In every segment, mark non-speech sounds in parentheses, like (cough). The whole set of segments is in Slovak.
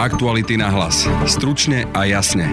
Aktuality na hlas. Stručne a jasne.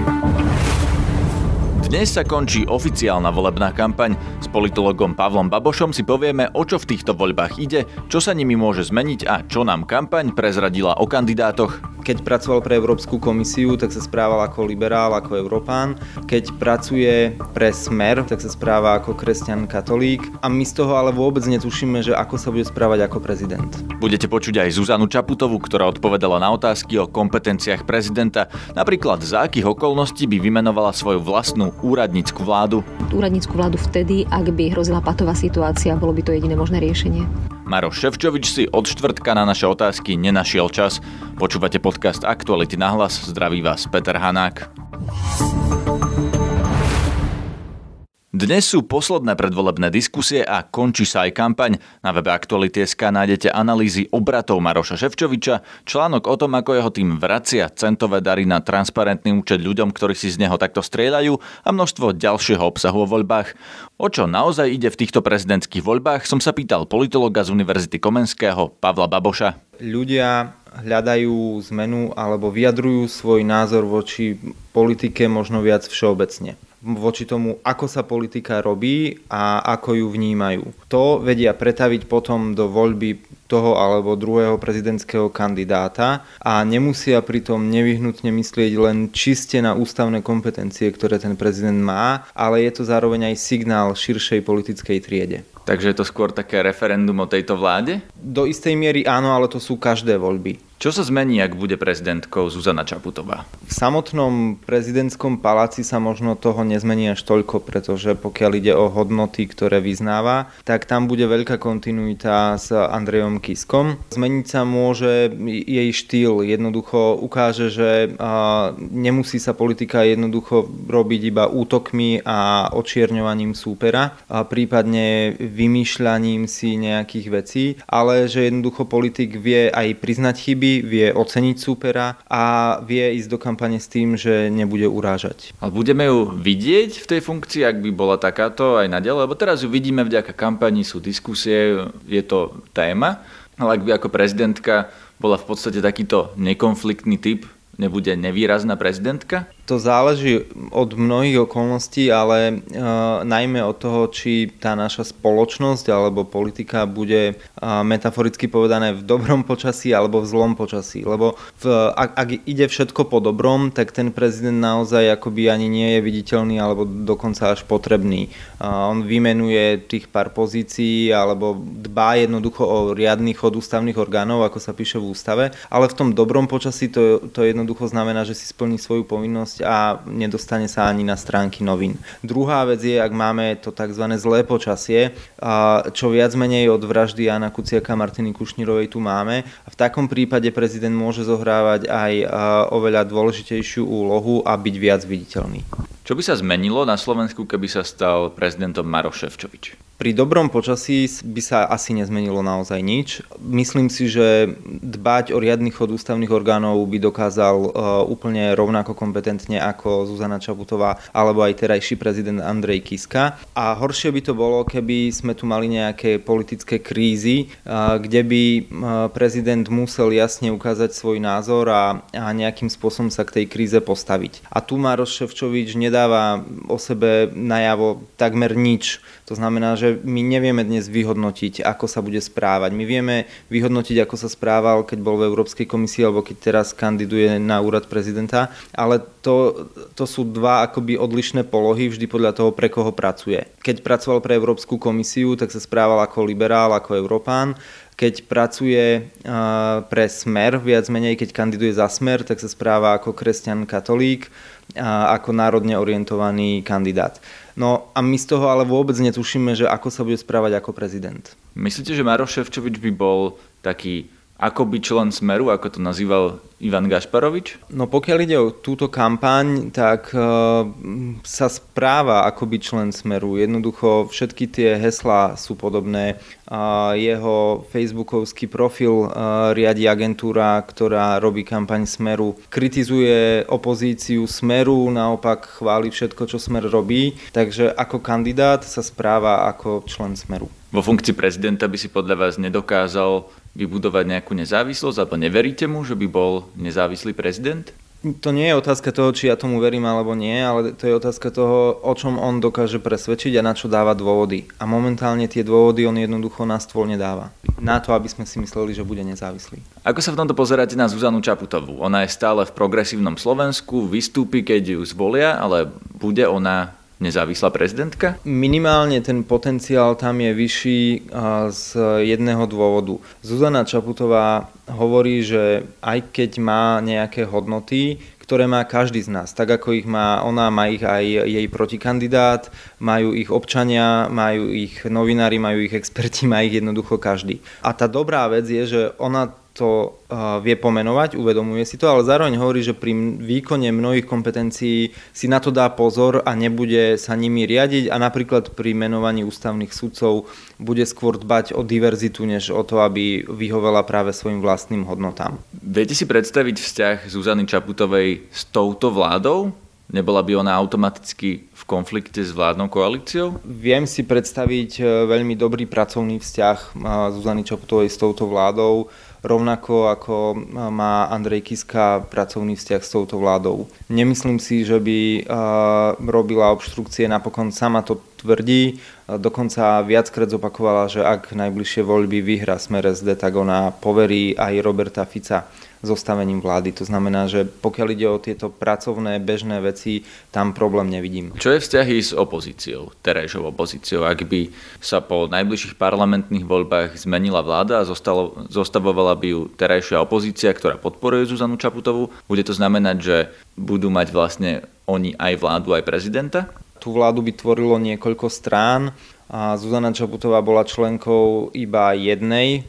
Dnes sa končí oficiálna volebná kampaň. S politologom Pavlom Babošom si povieme, o čo v týchto voľbách ide, čo sa nimi môže zmeniť a čo nám kampaň prezradila o kandidátoch. Keď pracoval pre Európsku komisiu, tak sa správal ako liberál, ako Európán. Keď pracuje pre Smer, tak sa správa ako kresťan katolík. A my z toho ale vôbec netušíme, že ako sa bude správať ako prezident. Budete počuť aj Zuzanu Čaputovú, ktorá odpovedala na otázky o kompetenciách prezidenta. Napríklad za akých okolností by vymenovala svoju vlastnú úradnícku vládu. Úradnícku vládu vtedy, ak by hrozila patová situácia, bolo by to jediné možné riešenie. Maroš Ševčovič si od štvrtka na naše otázky nenašiel čas. Počúvate podcast Aktuality na hlas. Zdraví vás Peter Hanák. Dnes sú posledné predvolebné diskusie a končí sa aj kampaň. Na webe Aktuality.sk nájdete analýzy obratov Maroša Ševčoviča, článok o tom, ako jeho tým vracia centové dary na transparentný účet ľuďom, ktorí si z neho takto strieľajú a množstvo ďalšieho obsahu o voľbách. O čo naozaj ide v týchto prezidentských voľbách, som sa pýtal politologa z Univerzity Komenského Pavla Baboša. Ľudia hľadajú zmenu alebo vyjadrujú svoj názor voči politike možno viac všeobecne voči tomu, ako sa politika robí a ako ju vnímajú. To vedia pretaviť potom do voľby toho alebo druhého prezidentského kandidáta a nemusia pritom nevyhnutne myslieť len čiste na ústavné kompetencie, ktoré ten prezident má, ale je to zároveň aj signál širšej politickej triede. Takže je to skôr také referendum o tejto vláde? Do istej miery áno, ale to sú každé voľby. Čo sa zmení, ak bude prezidentkou Zuzana Čaputová? V samotnom prezidentskom paláci sa možno toho nezmení až toľko, pretože pokiaľ ide o hodnoty, ktoré vyznáva, tak tam bude veľká kontinuita s Andrejom Kiskom. Zmeniť sa môže jej štýl, jednoducho ukáže, že nemusí sa politika jednoducho robiť iba útokmi a očierňovaním súpera, a prípadne vymýšľaním si nejakých vecí, ale že jednoducho politik vie aj priznať chyby, chyby, vie oceniť súpera a vie ísť do kampane s tým, že nebude urážať. Ale budeme ju vidieť v tej funkcii, ak by bola takáto aj naďalej? Lebo teraz ju vidíme vďaka kampani, sú diskusie, je to téma, ale ak by ako prezidentka bola v podstate takýto nekonfliktný typ, nebude nevýrazná prezidentka? To záleží od mnohých okolností, ale e, najmä od toho, či tá naša spoločnosť alebo politika bude e, metaforicky povedané v dobrom počasí alebo v zlom počasí. Lebo v, ak, ak ide všetko po dobrom, tak ten prezident naozaj akoby ani nie je viditeľný alebo dokonca až potrebný. E, on vymenuje tých pár pozícií alebo dbá jednoducho o riadny chod ústavných orgánov, ako sa píše v ústave, ale v tom dobrom počasí to, to jednoducho znamená, že si splní svoju povinnosť a nedostane sa ani na stránky novín. Druhá vec je, ak máme to tzv. zlé počasie, čo viac menej od vraždy Jana Kuciaka a Martiny Kušnírovej tu máme. V takom prípade prezident môže zohrávať aj oveľa dôležitejšiu úlohu a byť viac viditeľný. Čo by sa zmenilo na Slovensku, keby sa stal prezidentom Maroš? Pri dobrom počasí by sa asi nezmenilo naozaj nič. Myslím si, že dbať o riadny chod ústavných orgánov by dokázal uh, úplne rovnako kompetentne ako Zuzana Čaputová alebo aj terajší prezident Andrej Kiska. A horšie by to bolo, keby sme tu mali nejaké politické krízy, uh, kde by uh, prezident musel jasne ukázať svoj názor a, a nejakým spôsobom sa k tej kríze postaviť. A tu Maroš Ševčovič nedáva o sebe najavo takmer nič. To znamená, že že my nevieme dnes vyhodnotiť, ako sa bude správať. My vieme vyhodnotiť, ako sa správal, keď bol v Európskej komisii alebo keď teraz kandiduje na úrad prezidenta, ale to, to sú dva akoby odlišné polohy vždy podľa toho, pre koho pracuje. Keď pracoval pre Európsku komisiu, tak sa správal ako liberál, ako Európán keď pracuje pre Smer, viac menej, keď kandiduje za Smer, tak sa správa ako kresťan katolík, ako národne orientovaný kandidát. No a my z toho ale vôbec netušíme, že ako sa bude správať ako prezident. Myslíte, že Maroš Ševčovič by bol taký ako by člen Smeru, ako to nazýval Ivan Gašparovič? No pokiaľ ide o túto kampaň, tak uh, sa správa ako by člen Smeru. Jednoducho všetky tie heslá sú podobné. Uh, jeho facebookovský profil uh, riadi agentúra, ktorá robí kampaň Smeru. Kritizuje opozíciu Smeru, naopak chváli všetko, čo Smer robí. Takže ako kandidát sa správa ako člen Smeru. Vo funkcii prezidenta by si podľa vás nedokázal vybudovať nejakú nezávislosť, alebo neveríte mu, že by bol nezávislý prezident? To nie je otázka toho, či ja tomu verím alebo nie, ale to je otázka toho, o čom on dokáže presvedčiť a na čo dáva dôvody. A momentálne tie dôvody on jednoducho na stôl nedáva. Na to, aby sme si mysleli, že bude nezávislý. Ako sa v tomto pozeráte na Zuzanu Čaputovú? Ona je stále v progresívnom Slovensku, vystúpi, keď ju zvolia, ale bude ona nezávislá prezidentka? Minimálne ten potenciál tam je vyšší z jedného dôvodu. Zuzana Čaputová hovorí, že aj keď má nejaké hodnoty, ktoré má každý z nás. Tak ako ich má ona, má ich aj jej protikandidát, majú ich občania, majú ich novinári, majú ich experti, má ich jednoducho každý. A tá dobrá vec je, že ona to vie pomenovať, uvedomuje si to, ale zároveň hovorí, že pri výkone mnohých kompetencií si na to dá pozor a nebude sa nimi riadiť a napríklad pri menovaní ústavných sudcov bude skôr dbať o diverzitu, než o to, aby vyhovela práve svojim vlastným hodnotám. Viete si predstaviť vzťah Zuzany Čaputovej s touto vládou? Nebola by ona automaticky v konflikte s vládnou koalíciou? Viem si predstaviť e, veľmi dobrý pracovný vzťah e, Zuzany Čaputovej s touto vládou rovnako ako má Andrej Kiska pracovný vzťah s touto vládou. Nemyslím si, že by robila obštrukcie, napokon sama to tvrdí, dokonca viackrát zopakovala, že ak najbližšie voľby vyhra Smer SD, tak ona poverí aj Roberta Fica zostavením vlády. To znamená, že pokiaľ ide o tieto pracovné, bežné veci, tam problém nevidím. Čo je vzťahy s opozíciou, terajšou opozíciou? Ak by sa po najbližších parlamentných voľbách zmenila vláda a zostalo, zostavovala by ju terajšia opozícia, ktorá podporuje Zuzanu Čaputovú, bude to znamenať, že budú mať vlastne oni aj vládu, aj prezidenta? Tú vládu by tvorilo niekoľko strán a Zuzana Čaputová bola členkou iba jednej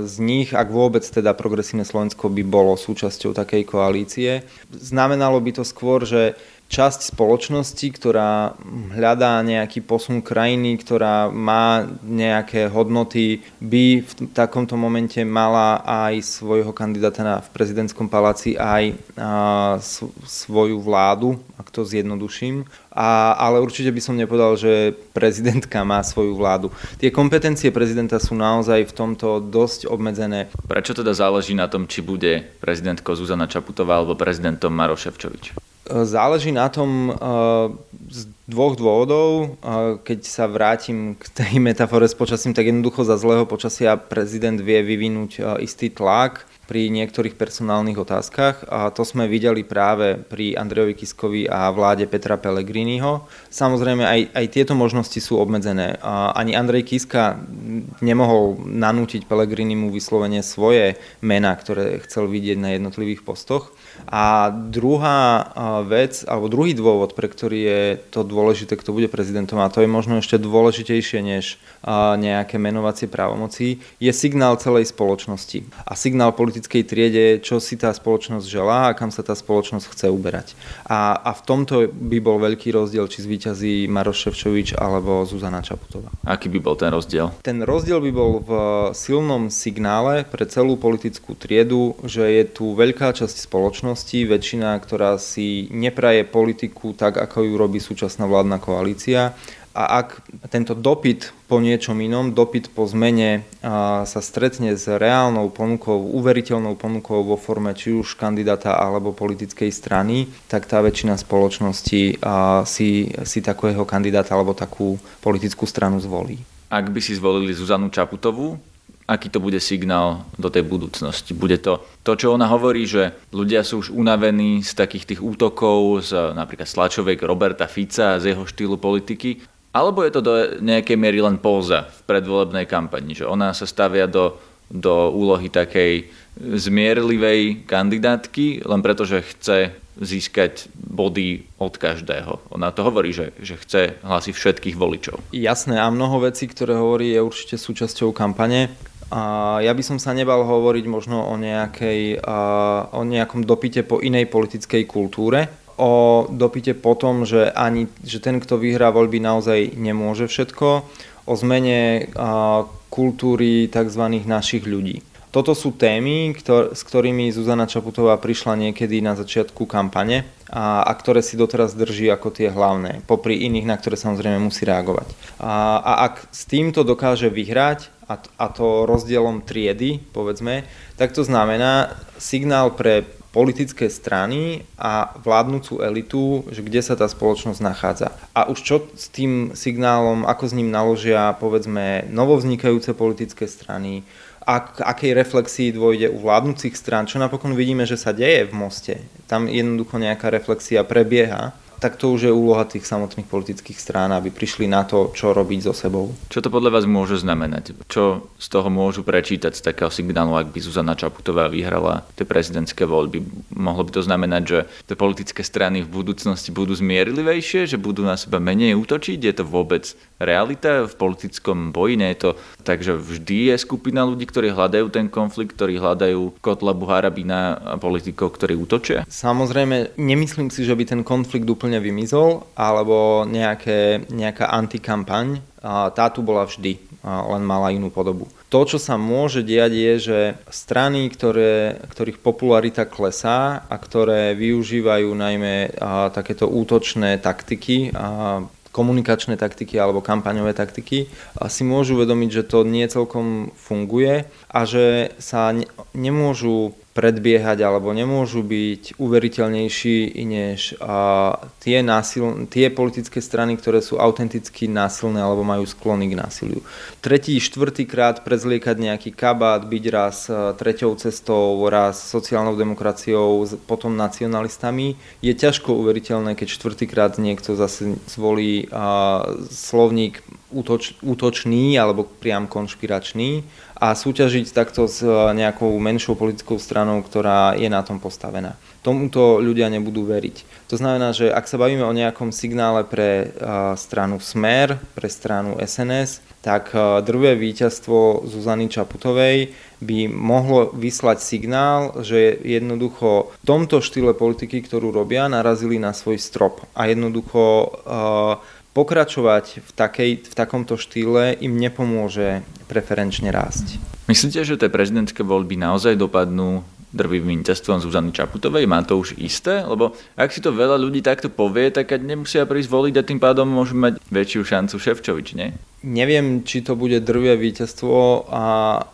z nich, ak vôbec teda Progresívne Slovensko by bolo súčasťou takej koalície. Znamenalo by to skôr, že časť spoločnosti, ktorá hľadá nejaký posun krajiny, ktorá má nejaké hodnoty, by v takomto momente mala aj svojho kandidáta na, v prezidentskom paláci, aj a, svoju vládu, ak to zjednoduším. A, ale určite by som nepovedal, že prezidentka má svoju vládu. Tie kompetencie prezidenta sú naozaj v tomto dosť obmedzené. Prečo teda záleží na tom, či bude prezidentko Zuzana Čaputová alebo prezidentom Maroš Ševčovič? Záleží na tom eh, dvoch dôvodov. Keď sa vrátim k tej (laughs) metafore s počasím, tak jednoducho za zlého počasia prezident vie vyvinúť eh, istý tlak pri niektorých personálnych otázkach a to sme videli práve pri Andrejovi Kiskovi a vláde Petra Pellegriniho. Samozrejme aj, aj tieto možnosti sú obmedzené. A ani Andrej Kiska nemohol nanútiť Pellegrinimu vyslovene svoje mená, ktoré chcel vidieť na jednotlivých postoch. A druhá vec, alebo druhý dôvod, pre ktorý je to dôležité, kto bude prezidentom, a to je možno ešte dôležitejšie než nejaké menovacie právomoci, je signál celej spoločnosti. A signál politickej triede, čo si tá spoločnosť želá a kam sa tá spoločnosť chce uberať. A, a v tomto by bol veľký rozdiel, či zvíťazí Maroš Ševčovič alebo Zuzana Čaputová. Aký by bol ten rozdiel? Ten rozdiel by bol v silnom signále pre celú politickú triedu, že je tu veľká časť spoločnosti, väčšina, ktorá si nepraje politiku tak, ako ju robí súčasná vládna koalícia. A ak tento dopyt po niečom inom, dopyt po zmene sa stretne s reálnou ponukou, uveriteľnou ponukou vo forme či už kandidáta alebo politickej strany, tak tá väčšina spoločnosti si, si takého kandidáta alebo takú politickú stranu zvolí. Ak by si zvolili Zuzanu Čaputovú, aký to bude signál do tej budúcnosti. Bude to to, čo ona hovorí, že ľudia sú už unavení z takých tých útokov z napríklad Slačoviek Roberta Fica, z jeho štýlu politiky, alebo je to do nejakej miery len póza v predvolebnej kampani, že ona sa stavia do, do úlohy takej zmierlivej kandidátky, len preto, že chce získať body od každého. Ona to hovorí, že, že chce hlasy všetkých voličov. Jasné a mnoho vecí, ktoré hovorí, je určite súčasťou kampane. A ja by som sa nebal hovoriť možno o, nejakej, o nejakom dopite po inej politickej kultúre, o dopite po tom, že, ani, že ten, kto vyhrá voľby, naozaj nemôže všetko, o zmene kultúry tzv. našich ľudí. Toto sú témy, ktor- s ktorými Zuzana Čaputová prišla niekedy na začiatku kampane a, a ktoré si doteraz drží ako tie hlavné, popri iných, na ktoré samozrejme musí reagovať. A, a ak s týmto dokáže vyhrať a, a to rozdielom triedy, povedzme, tak to znamená signál pre politické strany a vládnúcu elitu, že kde sa tá spoločnosť nachádza. A už čo s tým signálom, ako s ním naložia, povedzme, novovznikajúce politické strany, ak, akej reflexii dôjde u vládnúcich strán, čo napokon vidíme, že sa deje v Moste. Tam jednoducho nejaká reflexia prebieha tak to už je úloha tých samotných politických strán, aby prišli na to, čo robiť so sebou. Čo to podľa vás môže znamenať? Čo z toho môžu prečítať z takého signálu, ak by Zuzana Čaputová vyhrala tie prezidentské voľby? Mohlo by to znamenať, že tie politické strany v budúcnosti budú zmierlivejšie, že budú na seba menej útočiť? Je to vôbec realita v politickom boji? Nie je to tak, že vždy je skupina ľudí, ktorí hľadajú ten konflikt, ktorí hľadajú Kotlabu Harabina a politikov, ktorí útočia? Samozrejme, nemyslím si, že by ten konflikt úplne úplne vymizol, alebo nejaké, nejaká antikampaň. Tá tu bola vždy, len mala inú podobu. To, čo sa môže diať, je, že strany, ktoré, ktorých popularita klesá a ktoré využívajú najmä takéto útočné taktiky, komunikačné taktiky alebo kampaňové taktiky, si môžu uvedomiť, že to nie celkom funguje a že sa ne, nemôžu predbiehať alebo nemôžu byť uveriteľnejší než tie, násil, tie politické strany, ktoré sú autenticky násilné alebo majú sklony k násiliu. Tretí, štvrtý krát prezliekať nejaký kabát, byť raz treťou cestou, raz sociálnou demokraciou, potom nacionalistami, je ťažko uveriteľné, keď štvrtýkrát niekto zase zvolí slovník útoč, útočný alebo priam konšpiračný a súťažiť takto s e, nejakou menšou politickou stranou, ktorá je na tom postavená. Tomuto ľudia nebudú veriť. To znamená, že ak sa bavíme o nejakom signále pre e, stranu Smer, pre stranu SNS, tak e, drvé víťazstvo Zuzany Čaputovej by mohlo vyslať signál, že jednoducho v tomto štýle politiky, ktorú robia, narazili na svoj strop a jednoducho pokračovať v, takej, v takomto štýle im nepomôže preferenčne rásť. Myslíte, že tie prezidentské voľby naozaj dopadnú drvivým víťazstvom Zuzany Čaputovej? Má to už isté? Lebo ak si to veľa ľudí takto povie, tak nemusia prísť voliť a tým pádom môžu mať väčšiu šancu Ševčovič, nie? Neviem, či to bude drvé víťazstvo a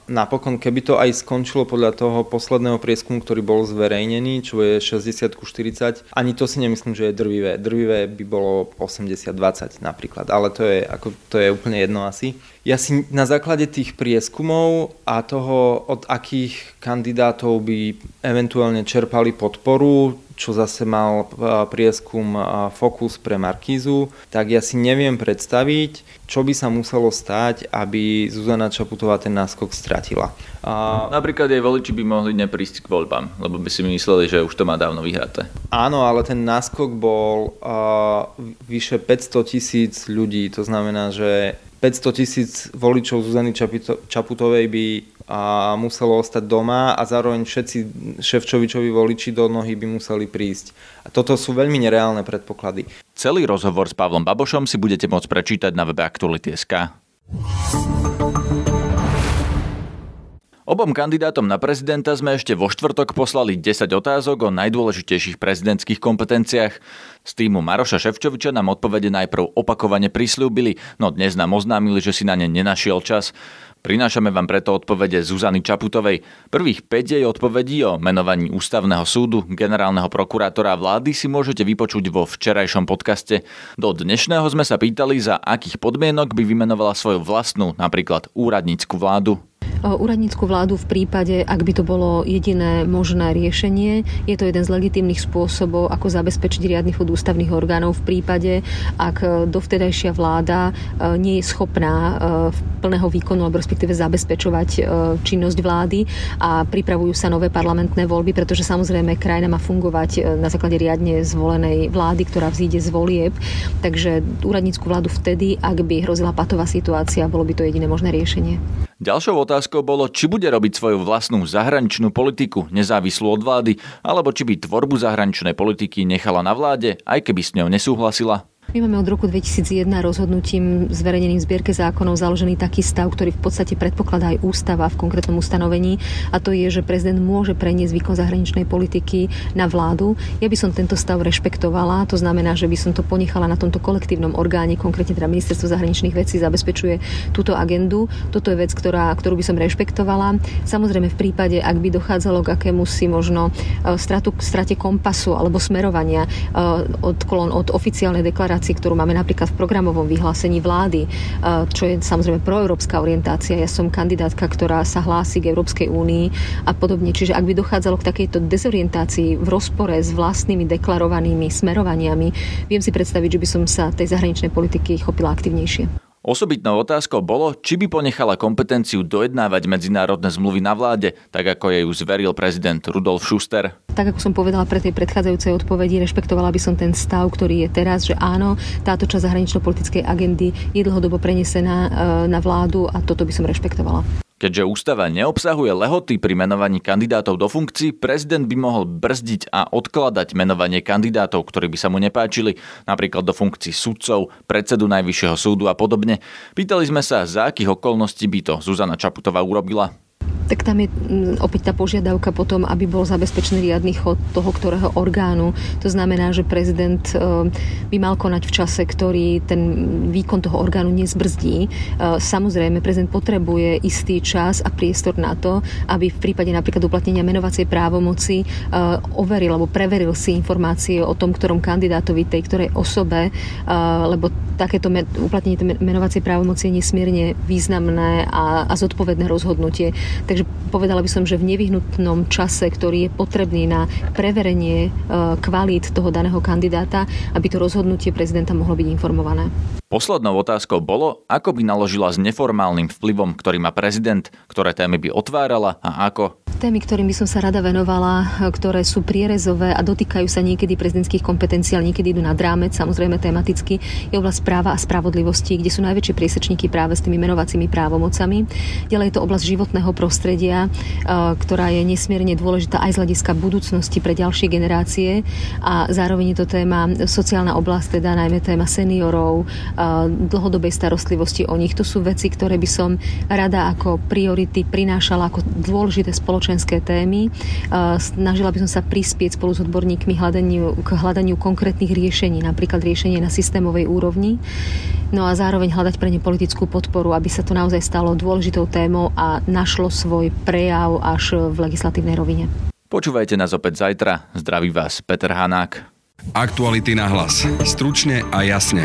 napokon, keby to aj skončilo podľa toho posledného prieskumu, ktorý bol zverejnený, čo je 60 40, ani to si nemyslím, že je drvivé. Drvivé by bolo 80-20 napríklad, ale to je, ako, to je úplne jedno asi. Ja si na základe tých prieskumov a toho, od akých kandidátov by eventuálne čerpali podporu, čo zase mal prieskum Focus pre Markízu, tak ja si neviem predstaviť, čo by sa muselo stať, aby Zuzana Čaputová ten náskok stratila. A... Napríklad jej voliči by mohli neprísť k voľbám, lebo by si mysleli, že už to má dávno vyhraté. Áno, ale ten náskok bol uh, vyše 500 tisíc ľudí, to znamená, že 500 tisíc voličov Zuzany Čaputovej by a muselo ostať doma a zároveň všetci Ševčovičovi voliči do nohy by museli prísť. A toto sú veľmi nereálne predpoklady. Celý rozhovor s Pavlom Babošom si budete môcť prečítať na webe Aktuality.sk. Obom kandidátom na prezidenta sme ešte vo štvrtok poslali 10 otázok o najdôležitejších prezidentských kompetenciách. Z týmu Maroša Ševčoviča nám odpovede najprv opakovane prislúbili, no dnes nám oznámili, že si na ne nenašiel čas. Prinášame vám preto odpovede Zuzany Čaputovej. Prvých 5 jej odpovedí o menovaní ústavného súdu, generálneho prokurátora a vlády si môžete vypočuť vo včerajšom podcaste. Do dnešného sme sa pýtali, za akých podmienok by vymenovala svoju vlastnú, napríklad úradnícku vládu úradnícku vládu v prípade, ak by to bolo jediné možné riešenie. Je to jeden z legitímnych spôsobov, ako zabezpečiť riadny chod ústavných orgánov v prípade, ak dovtedajšia vláda e, nie je schopná e, v plného výkonu alebo respektíve zabezpečovať e, činnosť vlády a pripravujú sa nové parlamentné voľby, pretože samozrejme krajina má fungovať na základe riadne zvolenej vlády, ktorá vzíde z volieb. Takže úradnícku vládu vtedy, ak by hrozila patová situácia, bolo by to jediné možné riešenie. Ďalšou otázkou bolo, či bude robiť svoju vlastnú zahraničnú politiku, nezávislú od vlády, alebo či by tvorbu zahraničnej politiky nechala na vláde, aj keby s ňou nesúhlasila. My máme od roku 2001 rozhodnutím zverejneným zbierke zákonov založený taký stav, ktorý v podstate predpokladá aj ústava v konkrétnom ustanovení a to je, že prezident môže preniesť výkon zahraničnej politiky na vládu. Ja by som tento stav rešpektovala, to znamená, že by som to ponechala na tomto kolektívnom orgáne, konkrétne teda Ministerstvo zahraničných vecí zabezpečuje túto agendu. Toto je vec, ktorá, ktorú by som rešpektovala. Samozrejme v prípade, ak by dochádzalo k akému si možno e, stratu, strate kompasu alebo smerovania e, odklon od oficiálnej deklarácie orientácii, ktorú máme napríklad v programovom vyhlásení vlády, čo je samozrejme proeurópska orientácia. Ja som kandidátka, ktorá sa hlási k Európskej únii a podobne. Čiže ak by dochádzalo k takejto dezorientácii v rozpore s vlastnými deklarovanými smerovaniami, viem si predstaviť, že by som sa tej zahraničnej politiky chopila aktivnejšie. Osobitnou otázkou bolo, či by ponechala kompetenciu dojednávať medzinárodné zmluvy na vláde, tak ako jej už zveril prezident Rudolf Schuster. Tak ako som povedala pre tej predchádzajúcej odpovedi, rešpektovala by som ten stav, ktorý je teraz, že áno, táto časť zahranično-politickej agendy je dlhodobo prenesená e, na vládu a toto by som rešpektovala. Keďže ústava neobsahuje lehoty pri menovaní kandidátov do funkcií, prezident by mohol brzdiť a odkladať menovanie kandidátov, ktorí by sa mu nepáčili, napríklad do funkcií sudcov, predsedu Najvyššieho súdu a podobne. Pýtali sme sa, za akých okolností by to Zuzana Čaputová urobila tak tam je mm, opäť tá požiadavka potom, aby bol zabezpečený riadny chod toho, ktorého orgánu. To znamená, že prezident e, by mal konať v čase, ktorý ten výkon toho orgánu nezbrzdí. E, samozrejme, prezident potrebuje istý čas a priestor na to, aby v prípade napríklad uplatnenia menovacej právomoci e, overil alebo preveril si informácie o tom, ktorom kandidátovi tej ktorej osobe, lebo takéto uplatnenie menovacej právomoci je nesmierne významné a, a zodpovedné rozhodnutie. Takže povedala by som, že v nevyhnutnom čase, ktorý je potrebný na preverenie e, kvalít toho daného kandidáta, aby to rozhodnutie prezidenta mohlo byť informované. Poslednou otázkou bolo, ako by naložila s neformálnym vplyvom, ktorý má prezident, ktoré témy by otvárala a ako. Témy, ktorým by som sa rada venovala, ktoré sú prierezové a dotýkajú sa niekedy prezidentských kompetencií, ale niekedy idú nad rámec, samozrejme tematicky, je oblasť práva a spravodlivosti, kde sú najväčšie priesečníky práve s tými menovacími právomocami. Ďalej je to oblasť životného prostredia, e, ktorá je nesmierne dôležitá aj z hľadiska budúcnosti pre ďalšie generácie a zároveň je to téma sociálna oblasť, teda najmä téma seniorov, e, dlhodobej starostlivosti o nich. To sú veci, ktoré by som rada ako priority prinášala ako dôležité spoločenské témy. Snažila by som sa prispieť spolu s odborníkmi hľadaniu, k hľadaniu konkrétnych riešení, napríklad riešenie na systémovej úrovni. No a zároveň hľadať pre ne politickú podporu, aby sa to naozaj stalo dôležitou témou a našlo svoj prejav až v legislatívnej rovine. Počúvajte nás opäť zajtra. Zdraví vás Peter Hanák. Aktuality na hlas. Stručne a jasne.